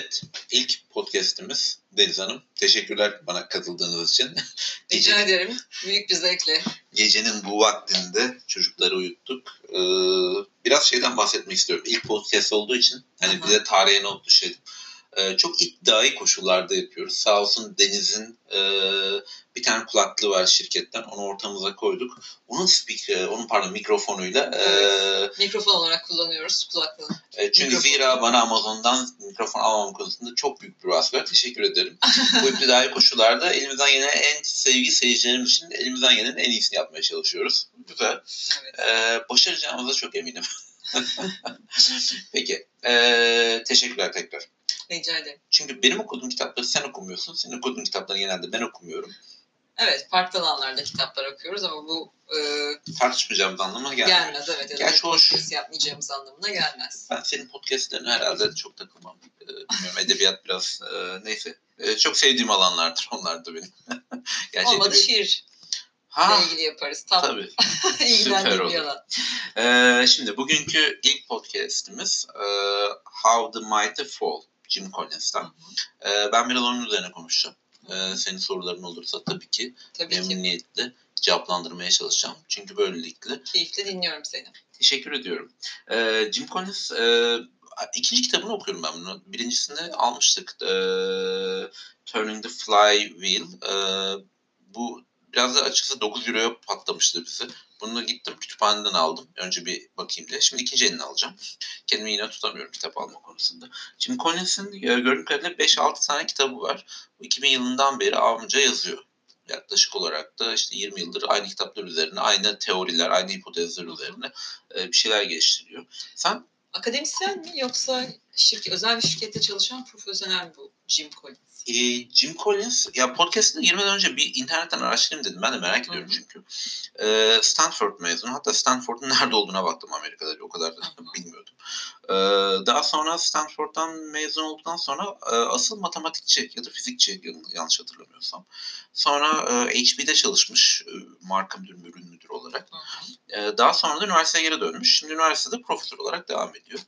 Evet, ilk podcast'imiz Deniz Hanım. Teşekkürler bana katıldığınız için. Rica ederim. Büyük bir zevkle. Gecenin bu vaktinde çocukları uyuttuk. Ee, biraz şeyden bahsetmek istiyorum. İlk podcast olduğu için hani Aha. bir de tarihe not düşelim. Ee, çok iddiayı koşullarda yapıyoruz. Sağ olsun Deniz'in e, bir tane kulaklığı var şirketten. Onu ortamıza koyduk. Onun speaker, onun pardon mikrofonuyla e, Mikrofon olarak kullanıyoruz kulaklığı. E, çünkü Mikrofon. zira bana Amazon'dan mikrofon almam konusunda çok büyük bir vaaz var. Teşekkür ederim. Bu iptidai koşullarda elimizden gelen en sevgi seyircilerim için elimizden gelen en iyisini yapmaya çalışıyoruz. Güzel. Evet. E, başaracağımıza çok eminim. Peki. E, teşekkürler tekrar. Rica ederim. Çünkü benim okuduğum kitapları sen okumuyorsun. Senin okuduğun kitapları genelde ben okumuyorum. Evet, farklı alanlarda kitaplar okuyoruz ama bu e, Tartışmayacağımız anlamına gelmiyor. gelmez. Evet, Gerçi hoş. podcast yapmayacağımız anlamına gelmez. Ben senin podcastlerine herhalde çok takılmam. Ee, bilmiyorum edebiyat biraz e, neyse. E, çok sevdiğim alanlardır onlar da benim. Gerçi Olmadı edebiyat- şiirle Ha ilgili yaparız. Tam tabii. ilgilendiğim olur. Ee, şimdi bugünkü ilk podcastimiz e, How the Mighty Fall. Jim Collins'ten. Ee, ben biraz onun üzerine konuşacağım. Ee, senin soruların olursa tabii ki Tabii ki. memnuniyetle cevaplandırmaya çalışacağım. Çünkü böylelikle Keyifle dinliyorum seni. Teşekkür ediyorum. Ee, Jim Collins e, ikinci kitabını okuyorum ben bunu. Birincisini almıştık. e, Turning the Flywheel. E, bu biraz da açıkçası 9 euroya patlamıştı bizi. Bunu gittim kütüphaneden aldım. Önce bir bakayım diye. Şimdi ikinci elini alacağım. Kendimi yine tutamıyorum kitap alma konusunda. Jim Collins'in e, gördüğüm kadarıyla 5-6 tane kitabı var. Bu 2000 yılından beri amca yazıyor. Yaklaşık olarak da işte 20 yıldır aynı kitaplar üzerine, aynı teoriler, aynı hipotezler üzerine e, bir şeyler geliştiriyor. Sen Akademisyen mi yoksa şirket, özel bir şirkette çalışan profesyonel mi bu Jim Collins? E, Jim Collins, ya podcast'ine girmeden önce bir internetten araştırayım dedim. Ben de merak ediyorum Hı hı. çünkü. E, Stanford mezunu. Hatta Stanford'un nerede olduğuna baktım Amerika'da. O kadar da bilmiyordum. E, daha sonra Stanford'dan mezun olduktan sonra e, asıl matematikçi ya da fizikçi yan- yanlış hatırlamıyorsam. Sonra e, HP'de çalışmış e, marka müdür, ürün müdürü olarak. Ee, Daha sonra da üniversiteye geri dönmüş. Şimdi üniversitede profesör olarak devam ediyor.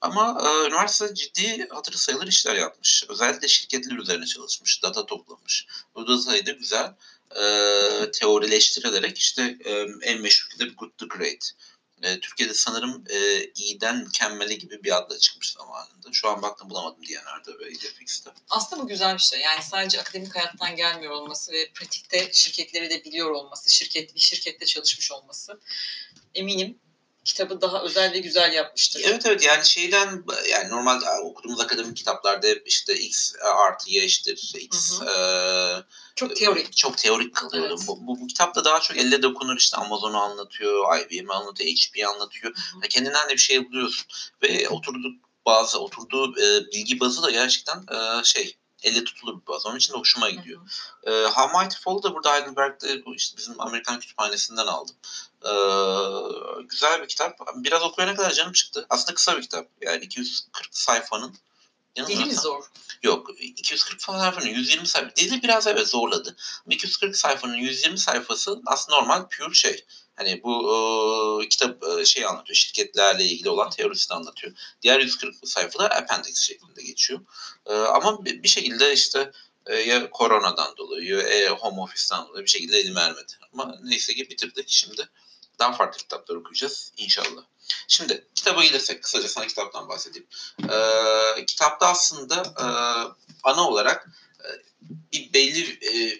Ama e, üniversitede ciddi hatırı sayılır işler yapmış. Özellikle şirketler üzerine çalışmış, data toplamış. Bu datayı da güzel e, teorileştirilerek işte e, en meşhur kitap Good to Great. E, Türkiye'de sanırım e, iyiden mükemmele gibi bir adla çıkmış zamanında. Şu an baktım bulamadım DNR'da ve İdefix'te. Aslında bu güzel bir şey. Yani sadece akademik hayattan gelmiyor olması ve pratikte şirketleri de biliyor olması, şirket bir şirkette çalışmış olması eminim kitabı daha özel ve güzel yapmıştır. Evet evet yani şeyden yani normal okuduğumuz akademik kitaplarda hep işte x artı y eşittir x Hı e, Çok teorik. çok teorik kalıyor. Evet. Bu, bu, bu kitapta daha çok elle dokunur işte Amazon'u anlatıyor, IBM'i anlatıyor, HP'yi anlatıyor. Hı hı. Kendinden de bir şey buluyorsun. Ve oturduk bazı oturduğu e, bilgi bazı da gerçekten e, şey elle tutulur bir baz. Onun için de hoşuma gidiyor. E, How Mighty Fall'u da burada Heidelberg'de bu işte bizim Amerikan kütüphanesinden aldım. E, güzel bir kitap. Biraz okuyana kadar canım çıktı. Aslında kısa bir kitap. Yani 240 sayfanın Dili mi zor? Yok 240 sayfanın 120 sayfa. Dili biraz evet zorladı. Ama 240 sayfanın 120 sayfası aslında normal pure şey. Hani bu e, kitap e, şey anlatıyor. Şirketlerle ilgili olan teorisini anlatıyor. Diğer 140 sayfada appendix şeklinde geçiyor. E, ama bir, bir şekilde işte e, ya koronadan dolayı ya e, home office'ten dolayı bir şekilde elime ermedi. Ama neyse ki bitirdik şimdi. Daha farklı kitaplar okuyacağız inşallah. Şimdi kitaba gelirsek kısaca sana kitaptan bahsedeyim. Ee, kitapta aslında e, ana olarak e, bir belli e,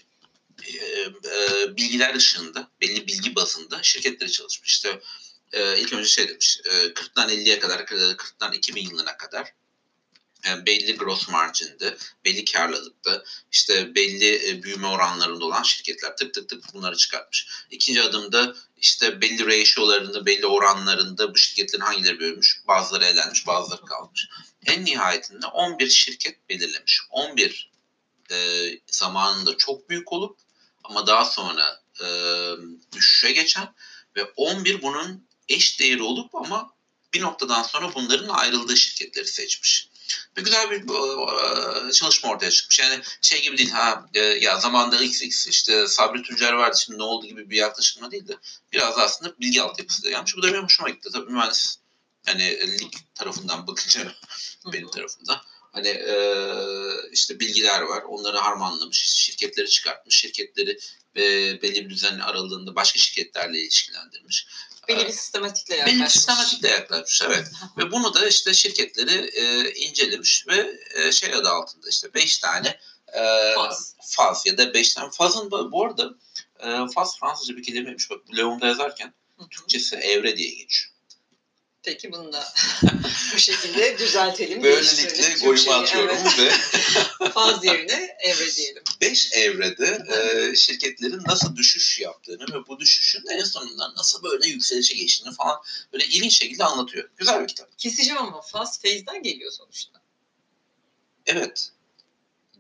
e, e, bilgiler ışığında, belli bilgi bazında şirketleri çalışmış. İşte e, ilk önce şey demiş, e, 40'tan 50'ye kadar, 40'tan 2000 yılına kadar e, belli gross margin'de, belli karlılıkta, işte belli e, büyüme oranlarında olan şirketler tık tık tık bunları çıkartmış. İkinci adımda işte belli ratio'larında, belli oranlarında bu şirketlerin hangileri bölünmüş, bazıları elenmiş, bazıları kalmış. En nihayetinde 11 şirket belirlemiş. 11 e, zamanında çok büyük olup ama daha sonra e, düşüşe geçen ve 11 bunun eş değeri olup ama bir noktadan sonra bunların ayrıldığı şirketleri seçmiş. Ve güzel bir e, çalışma ortaya çıkmış. Yani şey gibi değil ha e, ya zamanda XX işte Sabri Tüccar vardı şimdi ne oldu gibi bir yaklaşımla değil de biraz da aslında bilgi altyapısı da gelmiş. Bu da benim hoşuma gitti. Tabii mühendis hani lig tarafından bakınca benim tarafımdan. Hani e, işte bilgiler var. Onları harmanlamış. Şirketleri çıkartmış. Şirketleri e, belli bir düzen aralığında başka şirketlerle ilişkilendirmiş. Belli bir sistematikle belli yaklaşmış. bir sistematikle yaklaşmış. Evet. Ve bunu da işte şirketleri e, incelemiş ve e, şey adı altında işte 5 tane e, Faz. faz ya da 5 tane fazın bu, arada e, faz Fransızca bir kelimeymiş. Bak Leon'da yazarken. Türkçesi evre diye geçiyor. Peki bunu da bu şekilde düzeltelim. Böylelikle golümü atıyorum evet, ve Faz yerine evre diyelim. 5 evrede e, şirketlerin nasıl düşüş yaptığını ve bu düşüşün en sonunda nasıl böyle yükselişe geçtiğini falan böyle ilginç şekilde anlatıyor. Güzel bir kitap. Keseceğim ama faz feyzden geliyor sonuçta. Evet.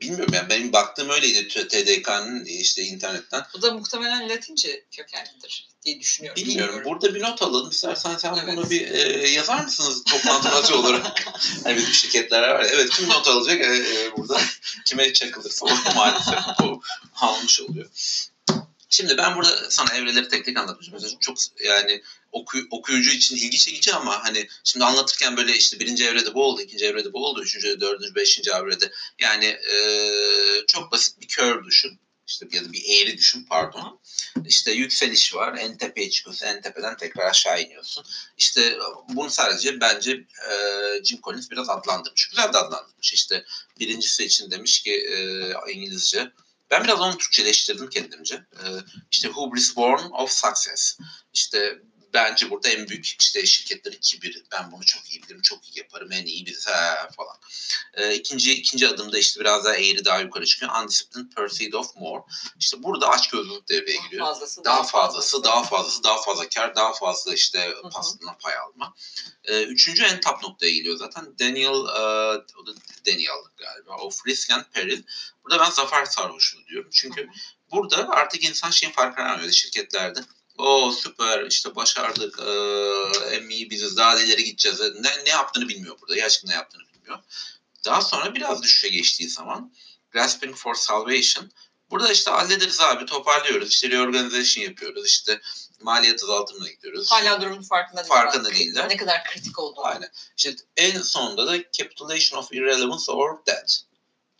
Bilmiyorum yani benim baktığım öyleydi TDK'nın işte internetten. Bu da muhtemelen Latince kökenlidir diye düşünüyorum. Bilmiyorum. Burada bir not alalım. İstersen sen Evet. bunu bir e, yazar mısınız toplantı olarak? hani bizim şirketler var. Evet kim not alacak? E, e, burada kime çakılırsa o maalesef bu almış oluyor. Şimdi ben burada sana evreleri tek tek anlatmışım. Mesela çok yani oku, okuyucu için ilgi çekici ama hani şimdi anlatırken böyle işte birinci evrede bu oldu, ikinci evrede bu oldu, üçüncü, dördüncü, beşinci evrede. Yani e, çok basit bir kör düşün. İşte ya da bir eğri düşün pardon. İşte yükseliş var. En tepeye çıkıyorsun. En tepeden tekrar aşağı iniyorsun. İşte bunu sadece bence e, Jim Collins biraz adlandırmış. Güzel de adlandırmış. İşte birincisi için demiş ki e, İngilizce. Ben biraz onu Türkçeleştirdim kendimce. E, işte hubris born of success. İşte bence burada en büyük işte şirketlerin kibiri. Ben bunu çok iyi bilirim, çok iyi yaparım, en iyi ha, falan. E, ikinci, ikinci adımda işte biraz daha eğri daha yukarı çıkıyor. Undisciplined pursuit of more. İşte burada açgözlülük devreye giriyor Daha fazlası. daha fazlası, daha fazlası, daha fazla kar, daha fazla işte pastadan pay alma. Ee, üçüncü en top noktaya geliyor zaten. Daniel, e, o da Daniel galiba. Of Risk and Peril. Burada ben zafer sarhoşluğu diyorum. Çünkü Hı hı. burada artık insan şeyin farkına varmıyor şirketlerde. O süper işte başardık, e, en iyi biziz, daha ileri gideceğiz. Ne, ne yaptığını bilmiyor burada. Gerçekten ne yaptığını bilmiyor. Daha sonra biraz düşüşe geçtiği zaman Grasping for Salvation Burada işte hallederiz abi toparlıyoruz işte reorganization yapıyoruz işte maliyet azaltımına gidiyoruz. Hala durumun farkında değil. Farkında değiller. Ne kadar kritik olduğunu. Aynen. İşte en sonunda da capitulation of irrelevance or debt.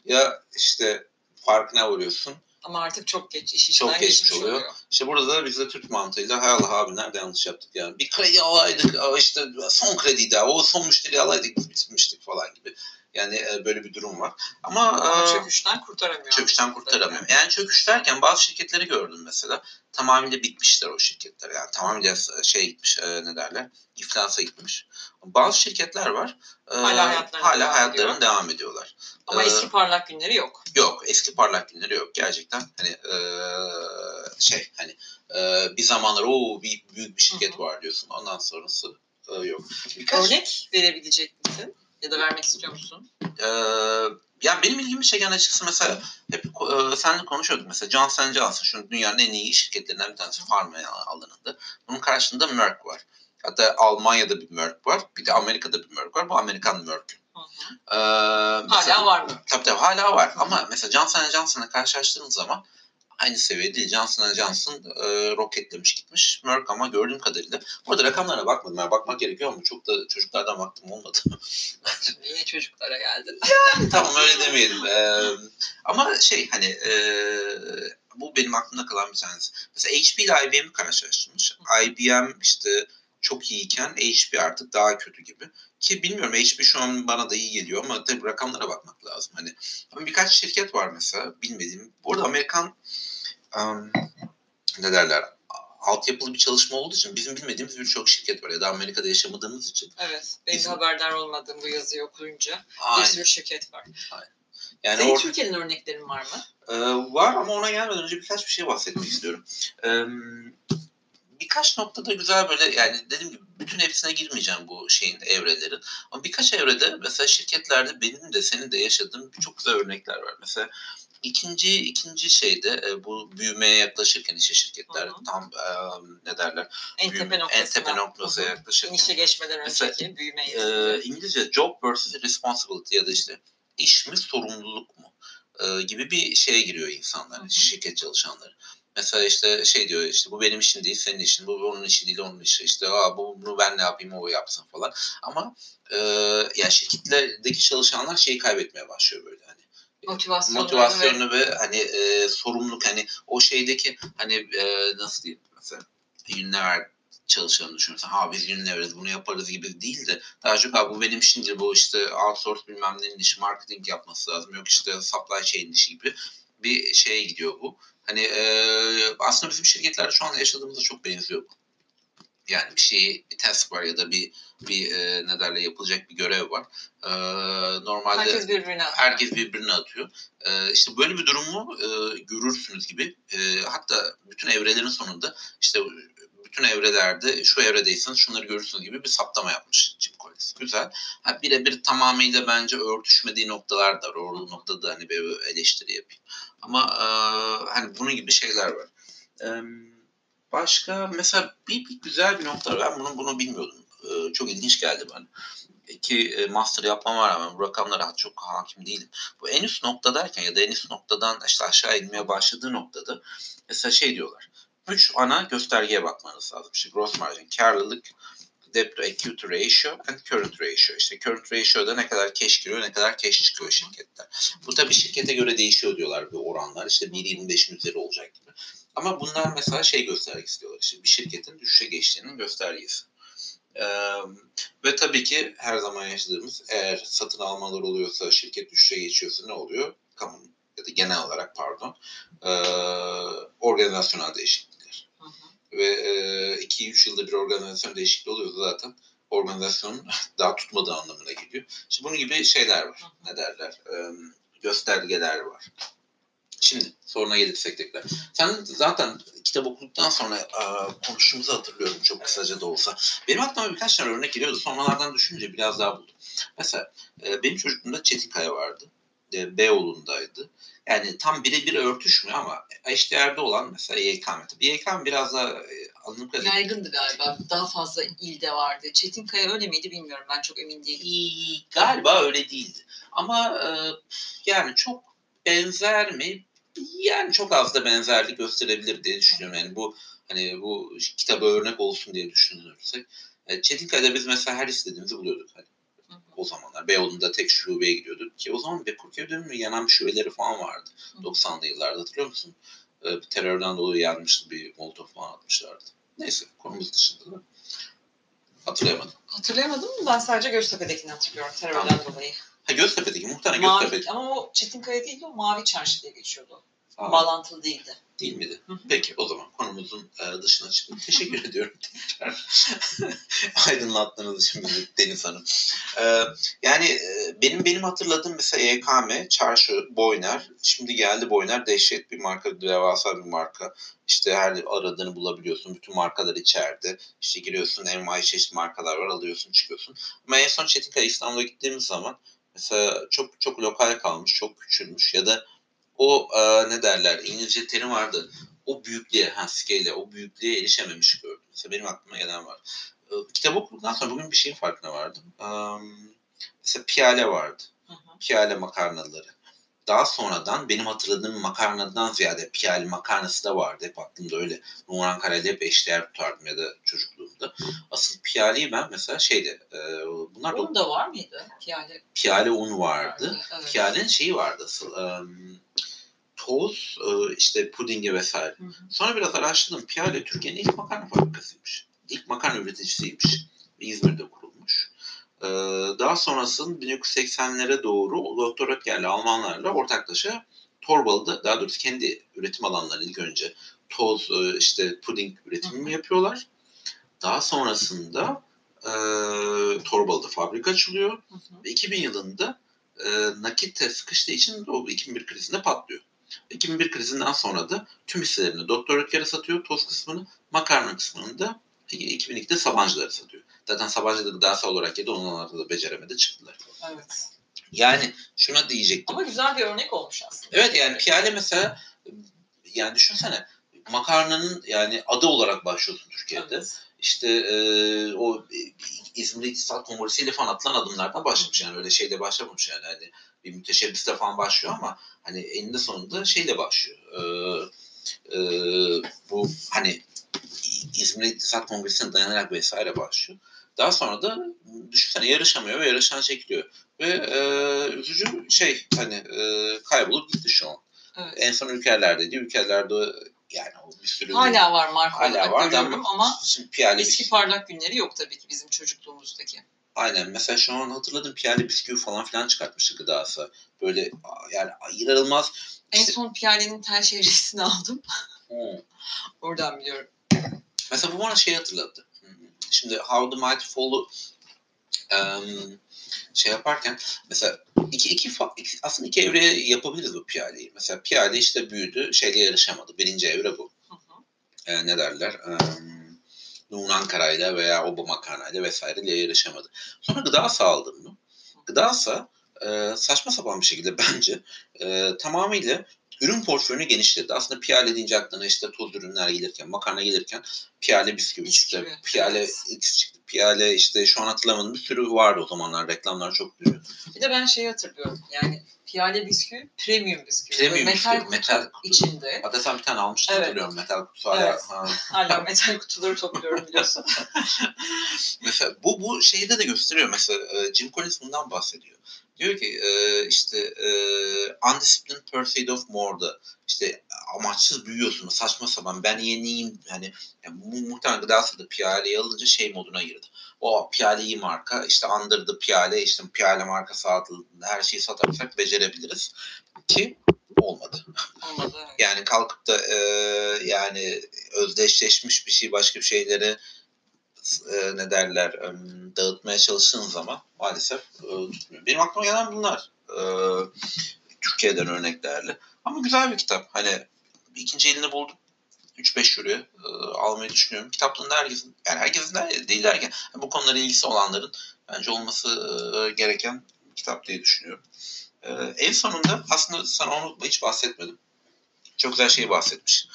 Ya işte farkına varıyorsun. Ama artık çok geç. iş işten Çok geçmiş geçmiş oluyor. İşte burada da biz de Türk mantığıyla hay Allah abi nerede yanlış yaptık yani. Bir kredi alaydık işte son kredi daha o son müşteri alaydık biz bitmiştik falan gibi. Yani e, böyle bir durum var. Ama, Ama e, çöküşten kurtaramıyor. çöküşten kurtaramıyor. Yani çöküş derken bazı şirketleri gördüm mesela. Tamamıyla bitmişler o şirketler. Yani tamamıyla şey gitmiş e, ne derler iflasa gitmiş. Bazı şirketler var. e, Hala hayatlarına hala devam hayatlarına ediyor. devam ediyorlar. Ama Ee, eski parlak günleri yok. Yok eski parlak günleri yok gerçekten. Hani e, şey hani e, bir zamanlar o bir büyük bir şirket Hı hı. var diyorsun. Ondan sonrası e, yok. Birkaç, Örnek verebilecek misin? Ya da vermek istiyor musun? e, ya benim ilgimi çeken açıkçası mesela hep e, seninle konuşuyorduk mesela Johnson Johnson şu dünyanın en iyi şirketlerinden bir tanesi farma alanında. Bunun karşında Merck var. Hatta Almanya'da bir Merck var. Bir de Amerika'da bir Merck var. Bu Amerikan Merck. Ee, mesela- Hala var mı? Tabii tabii hala var ama mesela Johnson Johnson'la karşılaştığınız zaman aynı seviyede değil. Johnson Johnson e, roketlemiş gitmiş. Merck ama gördüğüm kadarıyla. Orada rakamlara bakmadım. Yani bakmak gerekiyor ama çok da çocuklardan baktım olmadı. Yine çocuklara geldin. tamam öyle demeyelim. Ee, ama şey hani e, bu benim aklımda kalan bir tanesi. Mesela HP ile IBM'i karşılaştırmış. IBM işte çok iyiyken HP artık daha kötü gibi. Ki bilmiyorum HP şu an bana da iyi geliyor ama tabii rakamlara bakmak lazım. Hani ama birkaç şirket var mesela bilmediğim. Bu arada Amerikan um, ne derler altyapılı bir çalışma olduğu için bizim bilmediğimiz birçok şirket var ya da Amerika'da yaşamadığımız için. Evet. Benim Bizim- haberdar olmadığım bu yazıyı okuyunca bir Aynen. sürü şirket var. Yani Senin orada- Türkiye'den örneklerin var mı? Ee, var ama ona gelmeden önce birkaç bir şey bahsetmek istiyorum. Ee, birkaç noktada güzel böyle yani dediğim gibi bütün hepsine girmeyeceğim bu şeyin evrelerin. Ama birkaç evrede mesela şirketlerde benim de senin de yaşadığım çok güzel örnekler var. Mesela ikinci ikinci şeyde e, bu büyümeye yaklaşırken işte şirketler Hı hı. tam e, ne derler En büyüme- tepe noktasına. en tepe noktasına yaklaşırken İnişe geçmeden Mesela, önceki büyüme e, evresi. İngilizce job versus responsibility ya da işte iş mi sorumluluk mu e, gibi bir şeye giriyor insanlar, Hı hı. şirket çalışanları. Mesela işte şey diyor işte bu benim işim değil senin işin bu onun işi değil onun işi işte Aa, bu, bunu ben ne yapayım o yapsın falan ama e, yani şirketlerdeki çalışanlar şeyi kaybetmeye başlıyor böyle hani Motivasyonunu motivasyonu ve, ve hani e, sorumluluk hani o şeydeki hani e, nasıl diyeyim mesela Unilever çalışanı düşünürsen ha biz Unilever'iz bunu yaparız gibi değil de daha çok abi bu benim şimdi bu işte outsource bilmem nenin işi marketing yapması lazım yok işte supply chain işi gibi bir şeye gidiyor bu. Hani e, aslında bizim şirketlerde şu anda yaşadığımızda çok benziyor bu. Yani bir şey, bir task var ya da bir bir e, ne derler yapılacak bir görev var. E, normalde herkes birbirine atıyor. herkes birbirine atıyor. E, işte böyle bir durumu e, görürsünüz gibi. E, hatta bütün evrelerin sonunda işte bütün evrelerde şu evredeyseniz şunları görürsünüz gibi bir saptama yapmış Jim Collins. Güzel. Ha, birebir tamamıyla bence örtüşmediği noktalar da var. O noktada hani bir eleştiri yapayım. Ama e, hani bunun gibi şeyler var. E, başka mesela bir, bir güzel bir nokta. Ben bunu, bunu bilmiyordum. E, çok ilginç geldi bana. Ki e, master yapmama rağmen bu rakamlara çok hakim değilim. Bu en üst noktadayken ya da en üst noktadan işte aşağı inmeye başladığı noktada mesela şey diyorlar. Üç ana göstergeye bakmanız lazım. İşte gross margin, karlılık, debt to equity ratio and current ratio. İşte current ratio'da ne kadar cash giriyor, ne kadar cash çıkıyor şirketler. Bu tabii şirkete göre değişiyor diyorlar bu oranlar. İşte 1.25'in üzeri olacak gibi. Ama bunlar mesela şey göstergesi diyorlar. İşte bir şirketin düşüşe geçtiğinin göstergesi. Ee, ve tabii ki her zaman yaşadığımız eğer satın almalar oluyorsa şirket düşüşe geçiyorsa ne oluyor? Kamunun ya da genel olarak pardon e, organizasyonel değişiklikler. Hı hı. Ve 2-3 yılda bir organizasyon değişikliği oluyorsa zaten organizasyonun daha tutmadığı anlamına geliyor. İşte bunun gibi şeyler var. Ne derler? E, göstergeler var. Şimdi soruna gelirsek tekrar. Sen zaten kitap okuduktan sonra e, konuştuğumuzu hatırlıyorum çok kısaca da olsa. Benim aklıma birkaç tane örnek geliyordu. Sonralardan düşününce biraz daha buldum. Mesela e, benim çocukluğumda Çetinkaya vardı. E, Beyoğlu'ndaydı. Yani tam birebir örtüşmüyor ama eşdeğerde olan mesela YKM. Tabii YKM biraz daha e, anladığım kadarıyla Yaygındı galiba. Daha fazla ilde vardı. Çetinkaya öyle miydi bilmiyorum. Ben çok emin değilim. İyi, galiba öyle değildi. Ama e, yani çok benzer mi? Yani çok az da benzerlik gösterebilir diye düşünüyorum. Yani bu hani bu kitaba örnek olsun diye düşünürsek. E, Çetinkaya'da biz mesela her istediğimizi buluyorduk. Hani o zamanlar Beyoğlu'nda tek şubeye gidiyorduk ki o zaman Bekurköy'de mi yanan bir şubeleri falan vardı. Hı. 90'lı yıllarda hatırlıyor musun? E, terörden dolayı yanmıştı bir molotov falan atmışlardı. Neyse konumuz dışında da. Hatırlayamadım. Hatırlayamadım mı? Ben sadece Göztepe'dekini hatırlıyorum terörden dolayı. Ha Göztepe'deki muhtemelen Mavi, Göztepe ama o Çetinkaya değildi o Mavi Çarşı diye geçiyordu. Aa, Bağlantılı değildi. değil miydi? Peki o zaman konumuzun e, dışına çıktım. Teşekkür ediyorum tekrar. Aydınlattığınız için bizi Deniz Hanım. E, yani e, benim benim hatırladığım mesela EKM, Çarşı, Boyner. Şimdi geldi Boyner dehşet bir marka, devasa bir marka. İşte her aradığını bulabiliyorsun. Bütün markalar içeride. İşte giriyorsun envai çeşitli markalar var alıyorsun çıkıyorsun. Ama en son Çetinkaya İstanbul'a gittiğimiz zaman mesela çok çok lokal kalmış, çok küçülmüş ya da o e, ne derler İngilizce terim vardı. O büyüklüğe, ha scale, o büyüklüğe erişememiş gördüm. Mesela benim aklıma gelen var. E, kitabı okuduktan sonra bugün bir şeyin farkına vardım. E, mesela piyale vardı. Hı hı. Piyale makarnaları. Daha sonradan benim hatırladığım makarnadan ziyade piyale makarnası da vardı. Hep aklımda öyle. Nuran Karay'la hep eşdeğer tutardım ya da çocukluğumda. Asıl piyaleyi ben mesela şeyde, e, bunlar da Onun da var mıydı? Yani piyale un vardı. Evet. Piyalenin şeyi vardı asıl. em, toz, e, işte pudingi vesaire. Hı hı. Sonra biraz araştırdım. Piyale Türkiye'nin ilk makarna fabrikasıymış. İlk makarna üreticisiymiş. İzmir'de kurulmuş. Ee, daha sonrasında 1980'lere doğru Doktor Oetker'le Almanlarla ortaklaşa Torbalı'da daha doğrusu kendi üretim alanlarını ilk önce toz, e, işte puding üretimini yapıyorlar. Daha sonrasında e, Torbalı'da fabrika açılıyor. Hı hı. Ve 2000 yılında e, nakitte sıkıştığı için de o 2001 krizinde patlıyor. 2001 krizinden sonra da tüm hisselerini Doktor Ötker'e satıyor, toz kısmını, makarna kısmını da 2002'de Sabancılar'a satıyor. Zaten Sabancı da gıdasal olarak yedi, onlarda da beceremedi, çıktılar. Evet. Yani şuna diyecektim. Ama güzel bir örnek olmuş aslında. Evet yani piyale mesela, yani düşünsene makarnanın yani adı olarak başlıyorsun Türkiye'de. Evet. işte e, o İzmir İktisat Kongresi ile falan atılan adımlardan başlamış yani öyle şeyle başlamamış yani hani bir müteşebbisle falan başlıyor ama hani eninde sonunda şeyle başlıyor. E, e, bu hani İzmir İktisat Kongresi'ne dayanarak vesaire başlıyor. Daha sonra da düşünsene yarışamıyor ve yarışan çekiliyor. Ve e, üzücü şey hani e, kaybolup gitti şu an. Evet. En son ülkelerdeydi. Ülkelerde yani o bir sürü Hala var marka hala var görüyorum ama şimdi eski parlak günleri yok tabii ki bizim çocukluğumuzdaki. Aynen. Mesela şu an hatırladım piyale bisküvi falan filan çıkartmıştı gıdası. Böyle yani inanılmaz. En İşte- son Piyale'nin tel şehrisini aldım. Hmm. Oradan biliyorum. Mesela bu bana şey hatırlattı. Şimdi How the Mighty Fall'u em, şey yaparken mesela iki, iki, iki- aslında iki evre yapabiliriz bu piyaleyi. Mesela piyale işte büyüdü, şeyle yarışamadı. Birinci evre bu. Hı hı. e, ne derler um, Numan Ankara'yla veya Oba Makarna'yla vesaireyle yarışamadı. Sonra gıda sağladım mı? Gıda ise e, saçma sapan bir şekilde bence e, tamamıyla ürün portföyünü genişledi. Aslında piyale deyince aklına işte toz ürünler gelirken, makarna gelirken piyale bisküvi çıktı. Bisküvi, Piyale evet. Çıktı. Piyale işte şu an hatırlamadım bir sürü vardı o zamanlar. Reklamlar çok büyüdü. Bir de ben şeyi hatırlıyorum. Yani Piyale bisküvi premium bisküvi. Premium metal bisküvi, kutu metal kutu. içinde. Hatta sen bir tane almıştın Evet. hatırlıyorum. Metal kutusu hala. Evet. Ha. Hala metal kutuları topluyorum biliyorsun. Mesela bu bu şeyde de gösteriyor. Mesela e, Jim Collins bundan bahsediyor. Diyor ki e, işte e, undisciplined pursuit of more'da işte amaçsız büyüyorsun saçma sapan ben yeniyim hani yani bu muhtemelen gıdası da piyaleyi alınca şey moduna girdi. O piyale iyi marka işte andırdı piyale işte piyale markası adlı her şeyi satarsak becerebiliriz ki olmadı. Olmadı. Yani kalkıp da e, yani özdeşleşmiş bir şey başka bir şeyleri e, ne derler e, dağıtmaya çalıştığın zaman maalesef e. Benim aklıma gelen bunlar. E, Türkiye'den örneklerle. Ama güzel bir kitap. Hani ikinci elini buldum. 3-5 euroya e, almayı düşünüyorum. Kitaplarında herkesin, yani herkesin de değil derken bu konulara ilgisi olanların bence olması e, gereken kitap diye düşünüyorum. E, en sonunda aslında sana onu hiç bahsetmedim. Çok güzel şey bahsetmiş.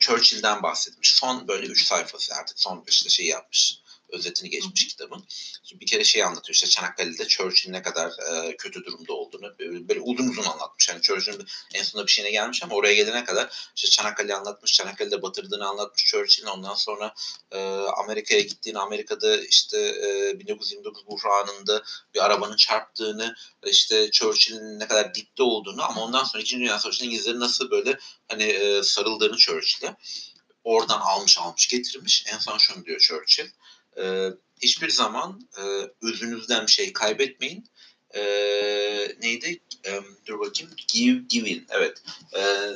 Churchill'den bahsetmiş. Son böyle 3 sayfası artık son işte şey yapmış. Özetini geçmiş kitabın. Bir kere şey anlatıyor işte Çanakkale'de Churchill ne kadar e, kötü durumda olduğunu böyle, böyle uzun uzun anlatmış. Yani Churchill'in en sonunda bir şeyine gelmiş ama oraya gelene kadar işte Çanakkale'yi anlatmış. Çanakkale'de batırdığını anlatmış Churchill'in. Ondan sonra e, Amerika'ya gittiğini, Amerika'da işte e, 1929 buhranında bir arabanın çarptığını, işte Churchill'in ne kadar dipte olduğunu ama ondan sonra İkinci Dünya Savaşı'nın İngilizlerin nasıl böyle hani e, sarıldığını Churchill'e oradan almış almış getirmiş. En son şunu diyor Churchill. E, hiçbir zaman e, özünüzden bir şey kaybetmeyin. E, neydi? E, dur bakayım. Give, giving. Evet. E,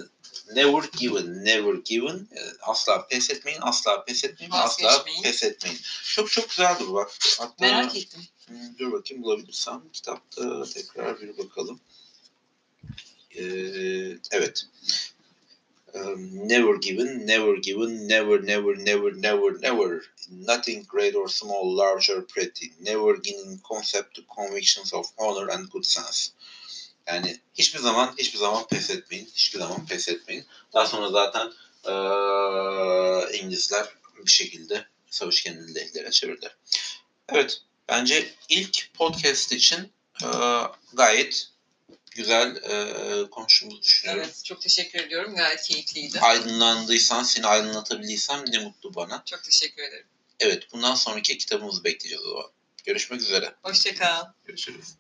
never given, never given. E, asla pes etmeyin, asla pes etmeyin, asla Vazgeçmeyin. pes etmeyin. Çok çok güzeldi bu bak. Hatta, Merak ettim. Hmm, Dur bakayım bulabilirsem. Kitapta tekrar bir bakalım. Ee, evet. Um, never given, never given, never, never, never, never, never. Nothing great or small, large or pretty. Never giving concept to convictions of honor and good sense. Yani hiçbir zaman, hiçbir zaman pes etmeyin. Hiçbir zaman pes etmeyin. Daha sonra zaten eee, İngilizler bir şekilde savaş kendini lehlere çevirdiler. Evet, bence ilk podcast için e, gayet güzel e, konuştuğumuzu düşünüyorum. Evet çok teşekkür ediyorum. Gayet keyifliydi. Aydınlandıysan, seni aydınlatabildiysem ne mutlu bana. Çok teşekkür ederim. Evet, bundan sonraki kitabımızı bekleyeceğiz o zaman. Görüşmek üzere. Hoşçakal. Görüşürüz.